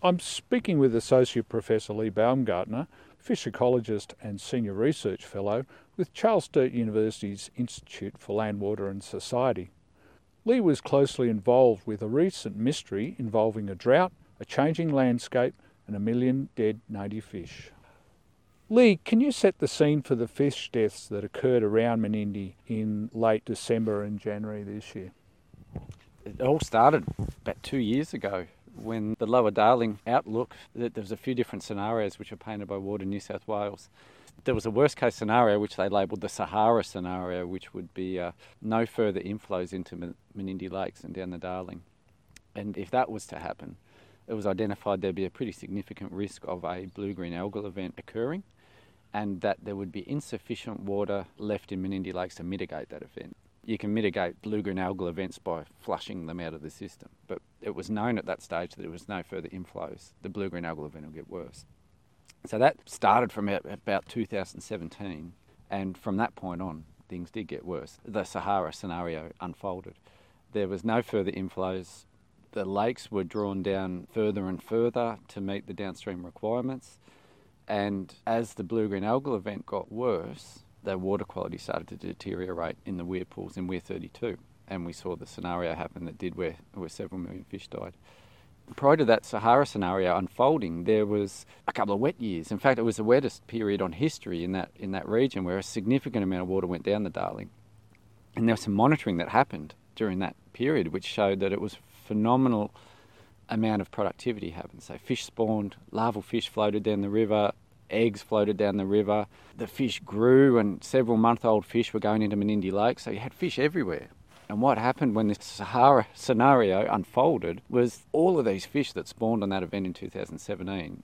I'm speaking with Associate Professor Lee Baumgartner, fish ecologist and Senior Research Fellow with Charles Sturt University's Institute for Land, Water and Society. Lee was closely involved with a recent mystery involving a drought, a changing landscape, and a million dead native fish. Lee, can you set the scene for the fish deaths that occurred around Menindee in late December and January this year? It all started about two years ago when the lower Darling outlook, there was a few different scenarios which were painted by Water New South Wales. There was a worst case scenario which they labelled the Sahara scenario, which would be uh, no further inflows into Menindee Lakes and down the Darling. And if that was to happen, it was identified there'd be a pretty significant risk of a blue green algal event occurring and that there would be insufficient water left in Menindee Lakes to mitigate that event you can mitigate blue-green algal events by flushing them out of the system. But it was known at that stage that there was no further inflows. The blue-green algal event will get worse. So that started from about 2017, and from that point on, things did get worse. The Sahara scenario unfolded. There was no further inflows. The lakes were drawn down further and further to meet the downstream requirements. And as the blue green algal event got worse, the water quality started to deteriorate in the weir pools in Weir 32. And we saw the scenario happen that did where, where several million fish died. Prior to that Sahara scenario unfolding, there was a couple of wet years. In fact, it was the wettest period on history in that, in that region where a significant amount of water went down the Darling. And there was some monitoring that happened during that period which showed that it was phenomenal amount of productivity happened. So fish spawned, larval fish floated down the river, eggs floated down the river. The fish grew, and several month old fish were going into Menindee Lake, so you had fish everywhere. And what happened when this Sahara scenario unfolded was all of these fish that spawned on that event in 2017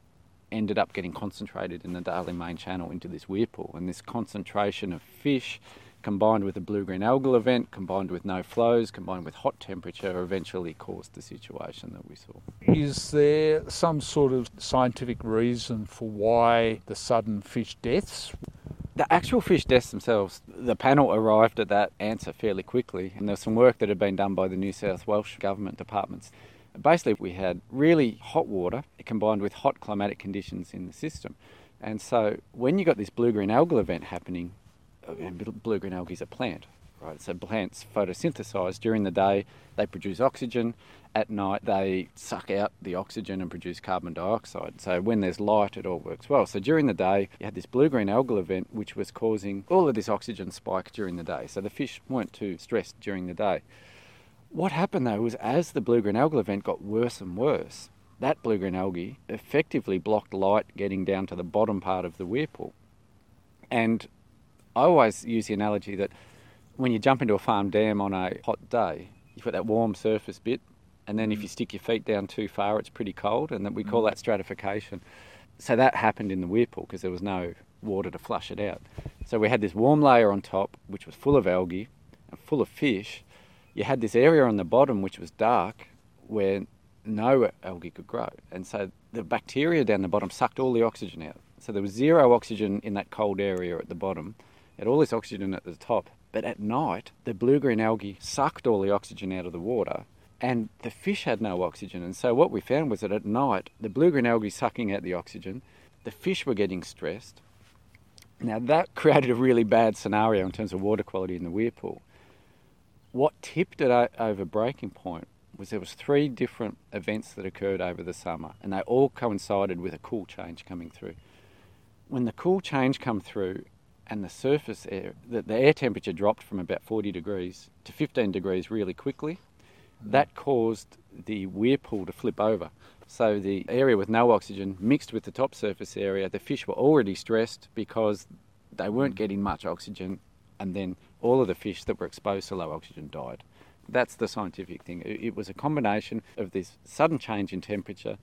ended up getting concentrated in the Darling Main Channel into this weir pool. And this concentration of fish combined with a blue-green algal event, combined with no flows, combined with hot temperature, eventually caused the situation that we saw. Is there some sort of scientific reason for why the sudden fish deaths? The actual fish deaths themselves, the panel arrived at that answer fairly quickly, and there was some work that had been done by the New South Wales government departments. Basically, we had really hot water combined with hot climatic conditions in the system. And so, when you got this blue green algal event happening, Uh, blue green algae is a plant, right? So plants photosynthesize during the day, they produce oxygen. At night, they suck out the oxygen and produce carbon dioxide. So when there's light, it all works well. So during the day, you had this blue green algal event, which was causing all of this oxygen spike during the day. So the fish weren't too stressed during the day. What happened though was as the blue green algal event got worse and worse, that blue green algae effectively blocked light getting down to the bottom part of the weir pool. And I always use the analogy that when you jump into a farm dam on a hot day, you've got that warm surface bit, and then if you mm. stick your feet down too far, it's pretty cold, and that we call mm. that stratification. So that happened in the weir pool because there was no water to flush it out. So we had this warm layer on top, which was full of algae and full of fish. You had this area on the bottom, which was dark, where no algae could grow. And so the bacteria down the bottom sucked all the oxygen out. So there was zero oxygen in that cold area at the bottom had all this oxygen at the top. But at night, the blue green algae sucked all the oxygen out of the water and the fish had no oxygen. And so what we found was that at night, the blue green algae sucking out the oxygen, the fish were getting stressed. Now that created a really bad scenario in terms of water quality in the weir pool. What tipped it over breaking point was there was three different events that occurred over the summer, and they all coincided with a cool change coming through. When the cool change come through, and the surface air, the, the air temperature dropped from about 40 degrees to 15 degrees really quickly. That caused the weir pool to flip over. So the area with no oxygen mixed with the top surface area, the fish were already stressed because they weren't getting much oxygen, and then all of the fish that were exposed to low oxygen died. That's the scientific thing. It was a combination of this sudden change in temperature,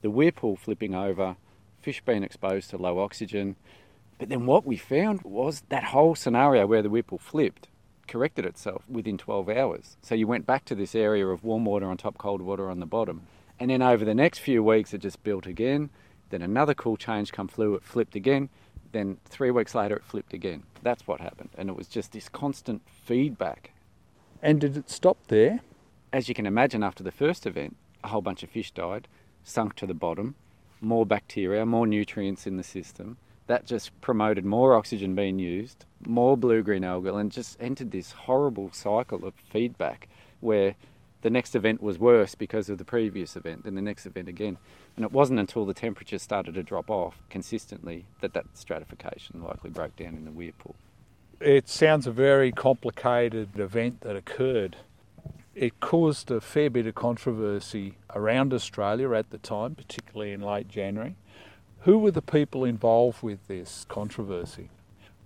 the weir pool flipping over, fish being exposed to low oxygen, but then what we found was that whole scenario where the weir pool flipped corrected itself within 12 hours. So you went back to this area of warm water on top, cold water on the bottom. And then over the next few weeks, it just built again. Then another cool change come through, it flipped again. Then three weeks later, it flipped again. That's what happened. And it was just this constant feedback. And did it stop there? As you can imagine, after the first event, a whole bunch of fish died. sunk to the bottom, more bacteria, more nutrients in the system. That just promoted more oxygen being used, more blue green algal, and just entered this horrible cycle of feedback where the next event was worse because of the previous event, and the next event again. And it wasn't until the temperature started to drop off consistently that that stratification likely broke down in the weir pool. It sounds a very complicated event that occurred. It caused a fair bit of controversy around Australia at the time, particularly in late January. Who were the people involved with this controversy?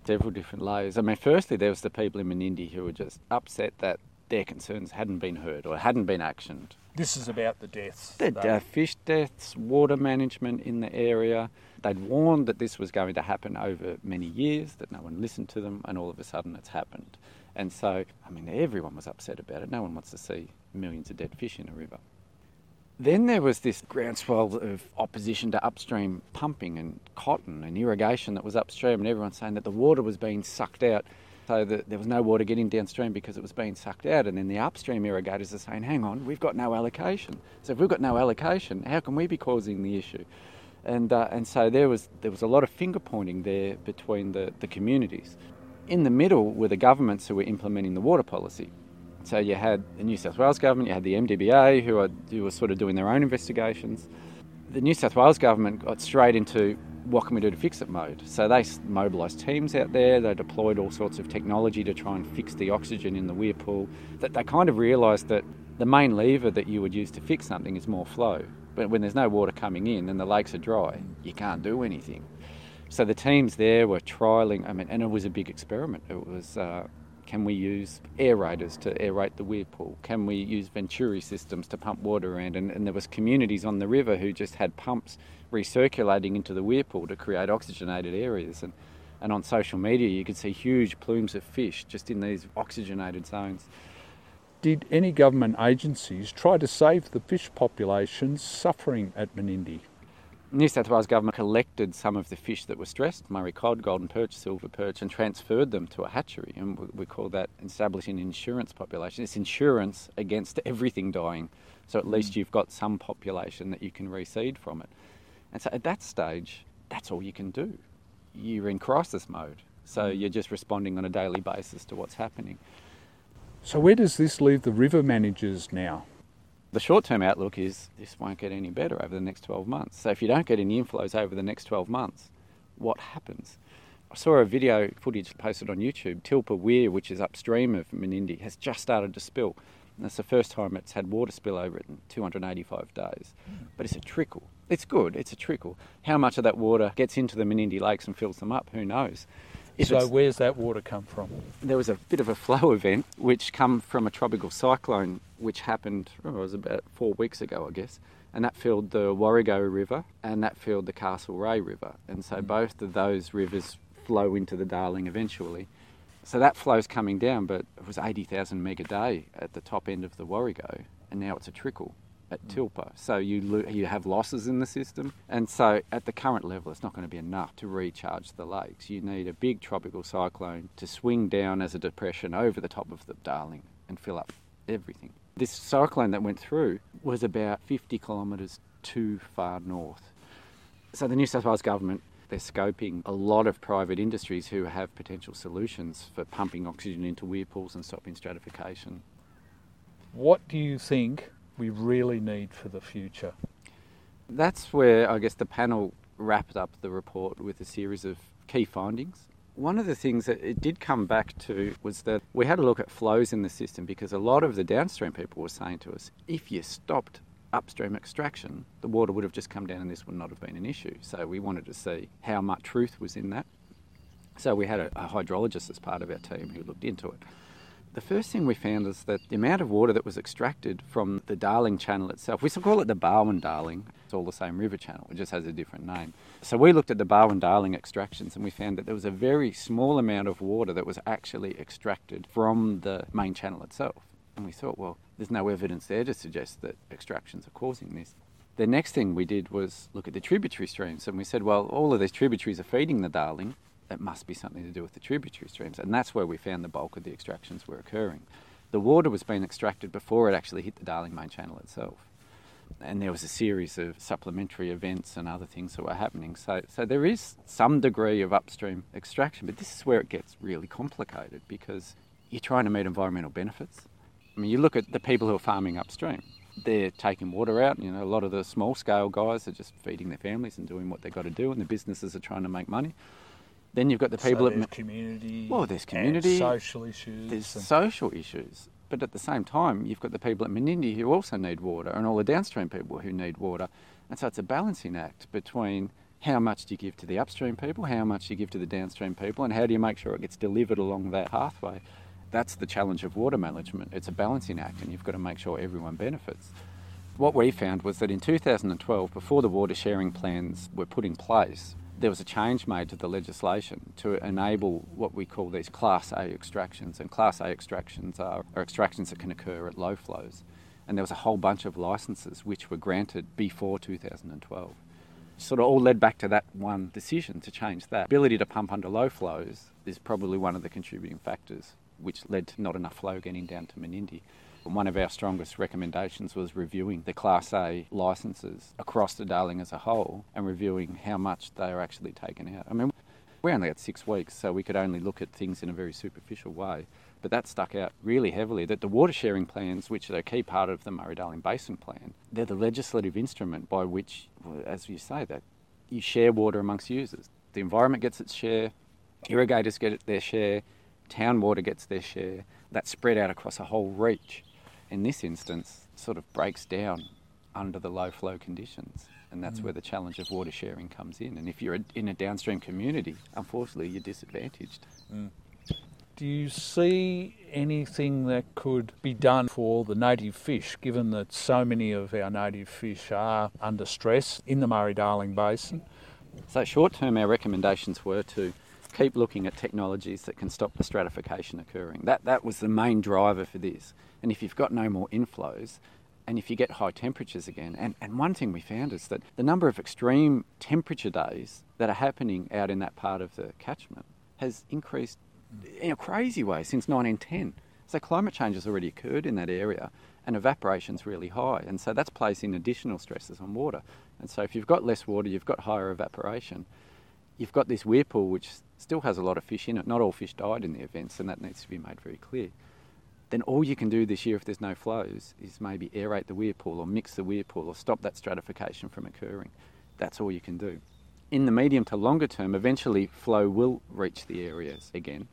Several different layers. I mean, firstly, there was the people in Menindee who were just upset that their concerns hadn't been heard or hadn't been actioned. This is about the deaths. The uh, fish deaths, water management in the area. They'd warned that this was going to happen over many years, that no one listened to them, and all of a sudden it's happened. And so, I mean, everyone was upset about it. No one wants to see millions of dead fish in a river. Then there was this groundswell of opposition to upstream pumping and cotton and irrigation that was upstream, and everyone saying that the water was being sucked out so that there was no water getting downstream because it was being sucked out. And then the upstream irrigators are saying, hang on, we've got no allocation. So if we've got no allocation, how can we be causing the issue? And, uh, and so there was, there was a lot of finger pointing there between the, the communities. In the middle were the governments who were implementing the water policy. So you had the New South Wales government, you had the MDBA who, are, who were sort of doing their own investigations. The New South Wales government got straight into what can we do to fix it mode. So they mobilised teams out there, they deployed all sorts of technology to try and fix the oxygen in the weir pool. That they kind of realised that the main lever that you would use to fix something is more flow. But when there's no water coming in and the lakes are dry, you can't do anything. So the teams there were trialling, I mean, and it was a big experiment. It was uh, can we use aerators to aerate the weir pool? Can we use Venturi systems to pump water around? And, and there was communities on the river who just had pumps recirculating into the weir pool to create oxygenated areas. And, and on social media, you could see huge plumes of fish just in these oxygenated zones. Did any government agencies try to save the fish populations suffering at Menindee? New South Wales government collected some of the fish that were stressed, Murray cod, golden perch, silver perch, and transferred them to a hatchery. And we call that establishing an insurance population. It's insurance against everything dying. So at least mm. you've got some population that you can reseed from it. And so at that stage, that's all you can do. You're in crisis mode. So mm. you're just responding on a daily basis to what's happening. So where does this leave the river managers now? The short term outlook is this won't get any better over the next 12 months. So if you don't get any inflows over the next 12 months, what happens? I saw a video footage posted on YouTube. Tilpa Weir, which is upstream of Menindee, has just started to spill. And it's the first time it's had water spill over it in 285 days. But it's a trickle. It's good, it's a trickle. How much of that water gets into the Menindee lakes and fills them up, who knows? If so where's that water come from? There was a bit of a flow event which come from a tropical cyclone which happened oh, it was about four weeks ago I guess and that filled the Warrego River and that filled the Castlereagh River and so mm. both of those rivers flow into the Darling eventually. So that flow's coming down but it was 80,000 meg a day at the top end of the Warrego and now it's a trickle at mm. Tilpa. So you lo- you have losses in the system, and so at the current level, it's not going to be enough to recharge the lakes. You need a big tropical cyclone to swing down as a depression over the top of the Darling and fill up everything. This cyclone that went through was about 50 kilometres too far north. So the New South Wales government they're scoping a lot of private industries who have potential solutions for pumping oxygen into weir pools and stopping stratification. What do you think we really need for the future. That's where I guess the panel wrapped up the report with a series of key findings. One of the things that it did come back to was that we had a look at flows in the system because a lot of the downstream people were saying to us if you stopped upstream extraction, the water would have just come down and this would not have been an issue. So we wanted to see how much truth was in that. So we had a, a hydrologist as part of our team who looked into it. The first thing we found is that the amount of water that was extracted from the Darling Channel itself, we still call it the Barwon Darling, it's all the same river channel, it just has a different name. So we looked at the Barwon Darling extractions and we found that there was a very small amount of water that was actually extracted from the main channel itself. And we thought, well, there's no evidence there to suggest that extractions are causing this. The next thing we did was look at the tributary streams and we said, well, all of these tributaries are feeding the Darling it must be something to do with the tributary streams. And that's where we found the bulk of the extractions were occurring. The water was being extracted before it actually hit the Darling Main Channel itself. and there was a series of supplementary events and other things that were happening. So, so there is some degree of upstream extraction, but this is where it gets really complicated because you're trying to meet environmental benefits. I mean, you look at the people who are farming upstream. They're taking water out. You know, a lot of the small scale guys are just feeding their families and doing what they've got to do, and the businesses are trying to make money. Then you've got the people so there's community. Well, there's community, social issues. there's social issues, but at the same time, you've got the people at Menindee who also need water, and all the downstream people who need water, and so it's a balancing act between how much do you give to the upstream people, how much do you give to the downstream people, and how do you make sure it gets delivered along that pathway. That's the challenge of water management. It's a balancing act, and you've got to make sure everyone benefits. What we found was that in 2012, before the water sharing plans were put in place, there was a change made to the legislation to enable what we call these Class A extractions. And Class A extractions are, are extractions that can occur at low flows. And there was a whole bunch of licences which were granted before 2012. Sort of all led back to that one decision to change that. Ability to pump under low flows is probably one of the contributing factors which led to not enough flow getting down to Menindee. One of our strongest recommendations was reviewing the Class A licences across the Darling as a whole and reviewing how much they are actually taken out. I mean, we only had six weeks, so we could only look at things in a very superficial way. But that stuck out really heavily that the water sharing plans, which are a key part of the Murray Darling Basin Plan, they're the legislative instrument by which, as you say, that you share water amongst users. The environment gets its share, irrigators get their share, town water gets their share. That's spread out across a whole reach. In this instance, sort of breaks down under the low flow conditions. And that's where mm. the challenge of water sharing comes in. And if you're in a downstream community, unfortunately, you're disadvantaged. Mm. Do you see anything that could be done for the native fish, given that so many of our native fish are under stress in the Murray Darling Basin? So, short term, our recommendations were to keep looking at technologies that can stop the stratification occurring. That, that was the main driver for this. And if you've got no more inflows, and if you get high temperatures again, and, and one thing we found is that the number of extreme temperature days that are happening out in that part of the catchment has increased in a crazy way since 1910. So climate change has already occurred in that area, and evaporation's really high, and so that's placing additional stresses on water. And so if you've got less water, you've got higher evaporation. You've got this weir pool which still has a lot of fish in it. Not all fish died in the events, and that needs to be made very clear. Then all you can do this year if there's no flows is maybe aerate the weir pool or mix the weir pool or stop that stratification from occurring. That's all you can do. In the medium to longer term, eventually flow will reach the areas again.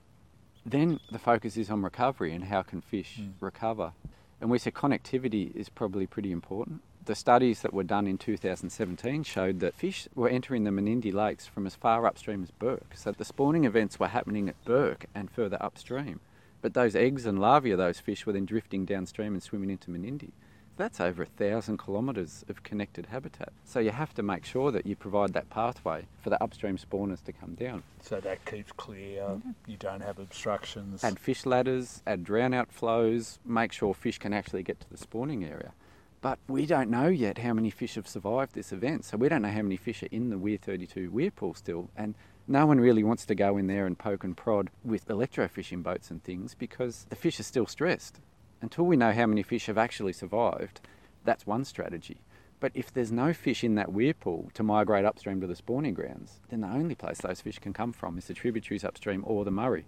Then the focus is on recovery and how can fish mm. recover. And we say connectivity is probably pretty important. The studies that were done in 2017 showed that fish were entering the Menindee lakes from as far upstream as Bourke. So the spawning events were happening at Bourke and further upstream. But those eggs and larvae of those fish were then drifting downstream and swimming into Menindee. That's over a thousand kilometres of connected habitat. So you have to make sure that you provide that pathway for the upstream spawners to come down. So that keeps clear, you don't have obstructions. Add fish ladders, add drown out flows, make sure fish can actually get to the spawning area. But we don't know yet how many fish have survived this event, so we don't know how many fish are in the Weir 32 weir pool still. And no one really wants to go in there and poke and prod with electrofishing boats and things because the fish are still stressed. Until we know how many fish have actually survived, that's one strategy. But if there's no fish in that weir pool to migrate upstream to the spawning grounds, then the only place those fish can come from is the tributaries upstream or the Murray.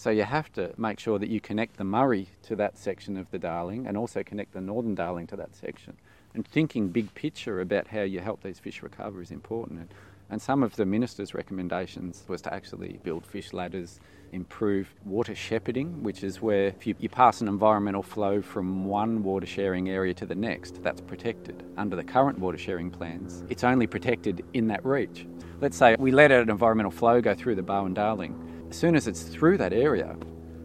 So you have to make sure that you connect the Murray to that section of the Darling and also connect the Northern Darling to that section. And thinking big picture about how you help these fish recover is important. And, and some of the minister's recommendations was to actually build fish ladders, improve water shepherding, which is where if you, you pass an environmental flow from one water sharing area to the next, that's protected. Under the current water sharing plans, it's only protected in that reach. Let's say we let an environmental flow go through the Barwon Darling. As soon as it's through that area,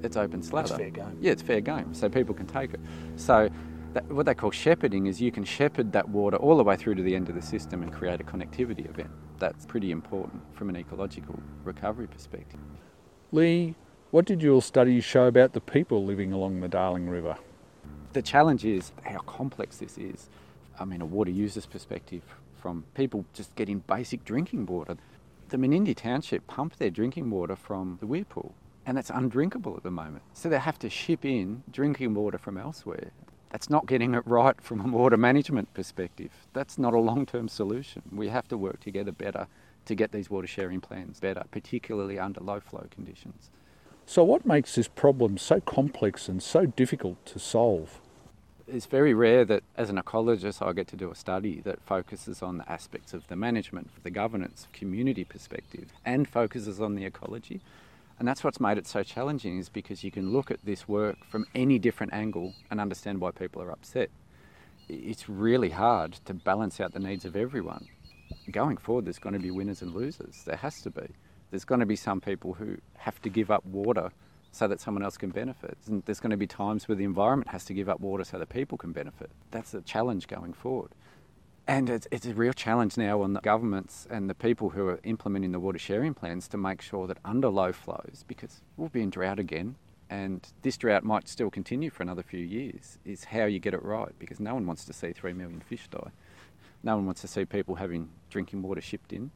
it's open slather. fair game. Yeah, it's fair game, so people can take it. So that, what they call shepherding is you can shepherd that water all the way through to the end of the system and create a connectivity event. That's pretty important from an ecological recovery perspective. Lee, what did your studies show about the people living along the Darling River? The challenge is how complex this is. I mean, a water user's perspective, from people just getting basic drinking water. The Menindee Township pump their drinking water from the weir pool, and that's undrinkable at the moment. So they have to ship in drinking water from elsewhere. That's not getting it right from a water management perspective. That's not a long term solution. We have to work together better to get these water sharing plans better, particularly under low flow conditions. So, what makes this problem so complex and so difficult to solve? It's very rare that, as an ecologist, I get to do a study that focuses on the aspects of the management, the governance, community perspective, and focuses on the ecology. And that's what's made it so challenging, is because you can look at this work from any different angle and understand why people are upset. It's really hard to balance out the needs of everyone. Going forward, there's going to be winners and losers. There has to be. There's going to be some people who have to give up water so that someone else can benefit. And there's going to be times where the environment has to give up water so that people can benefit. That's a challenge going forward. And it's, it's, a real challenge now on the governments and the people who are implementing the water sharing plans to make sure that under low flows, because we'll be in drought again, and this drought might still continue for another few years, is how you get it right, because no one wants to see three million fish die. No one wants to see people having drinking water shipped in.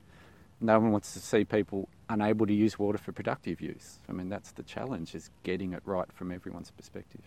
No one wants to see people unable to use water for productive use. I mean, that's the challenge, is getting it right from everyone's perspective.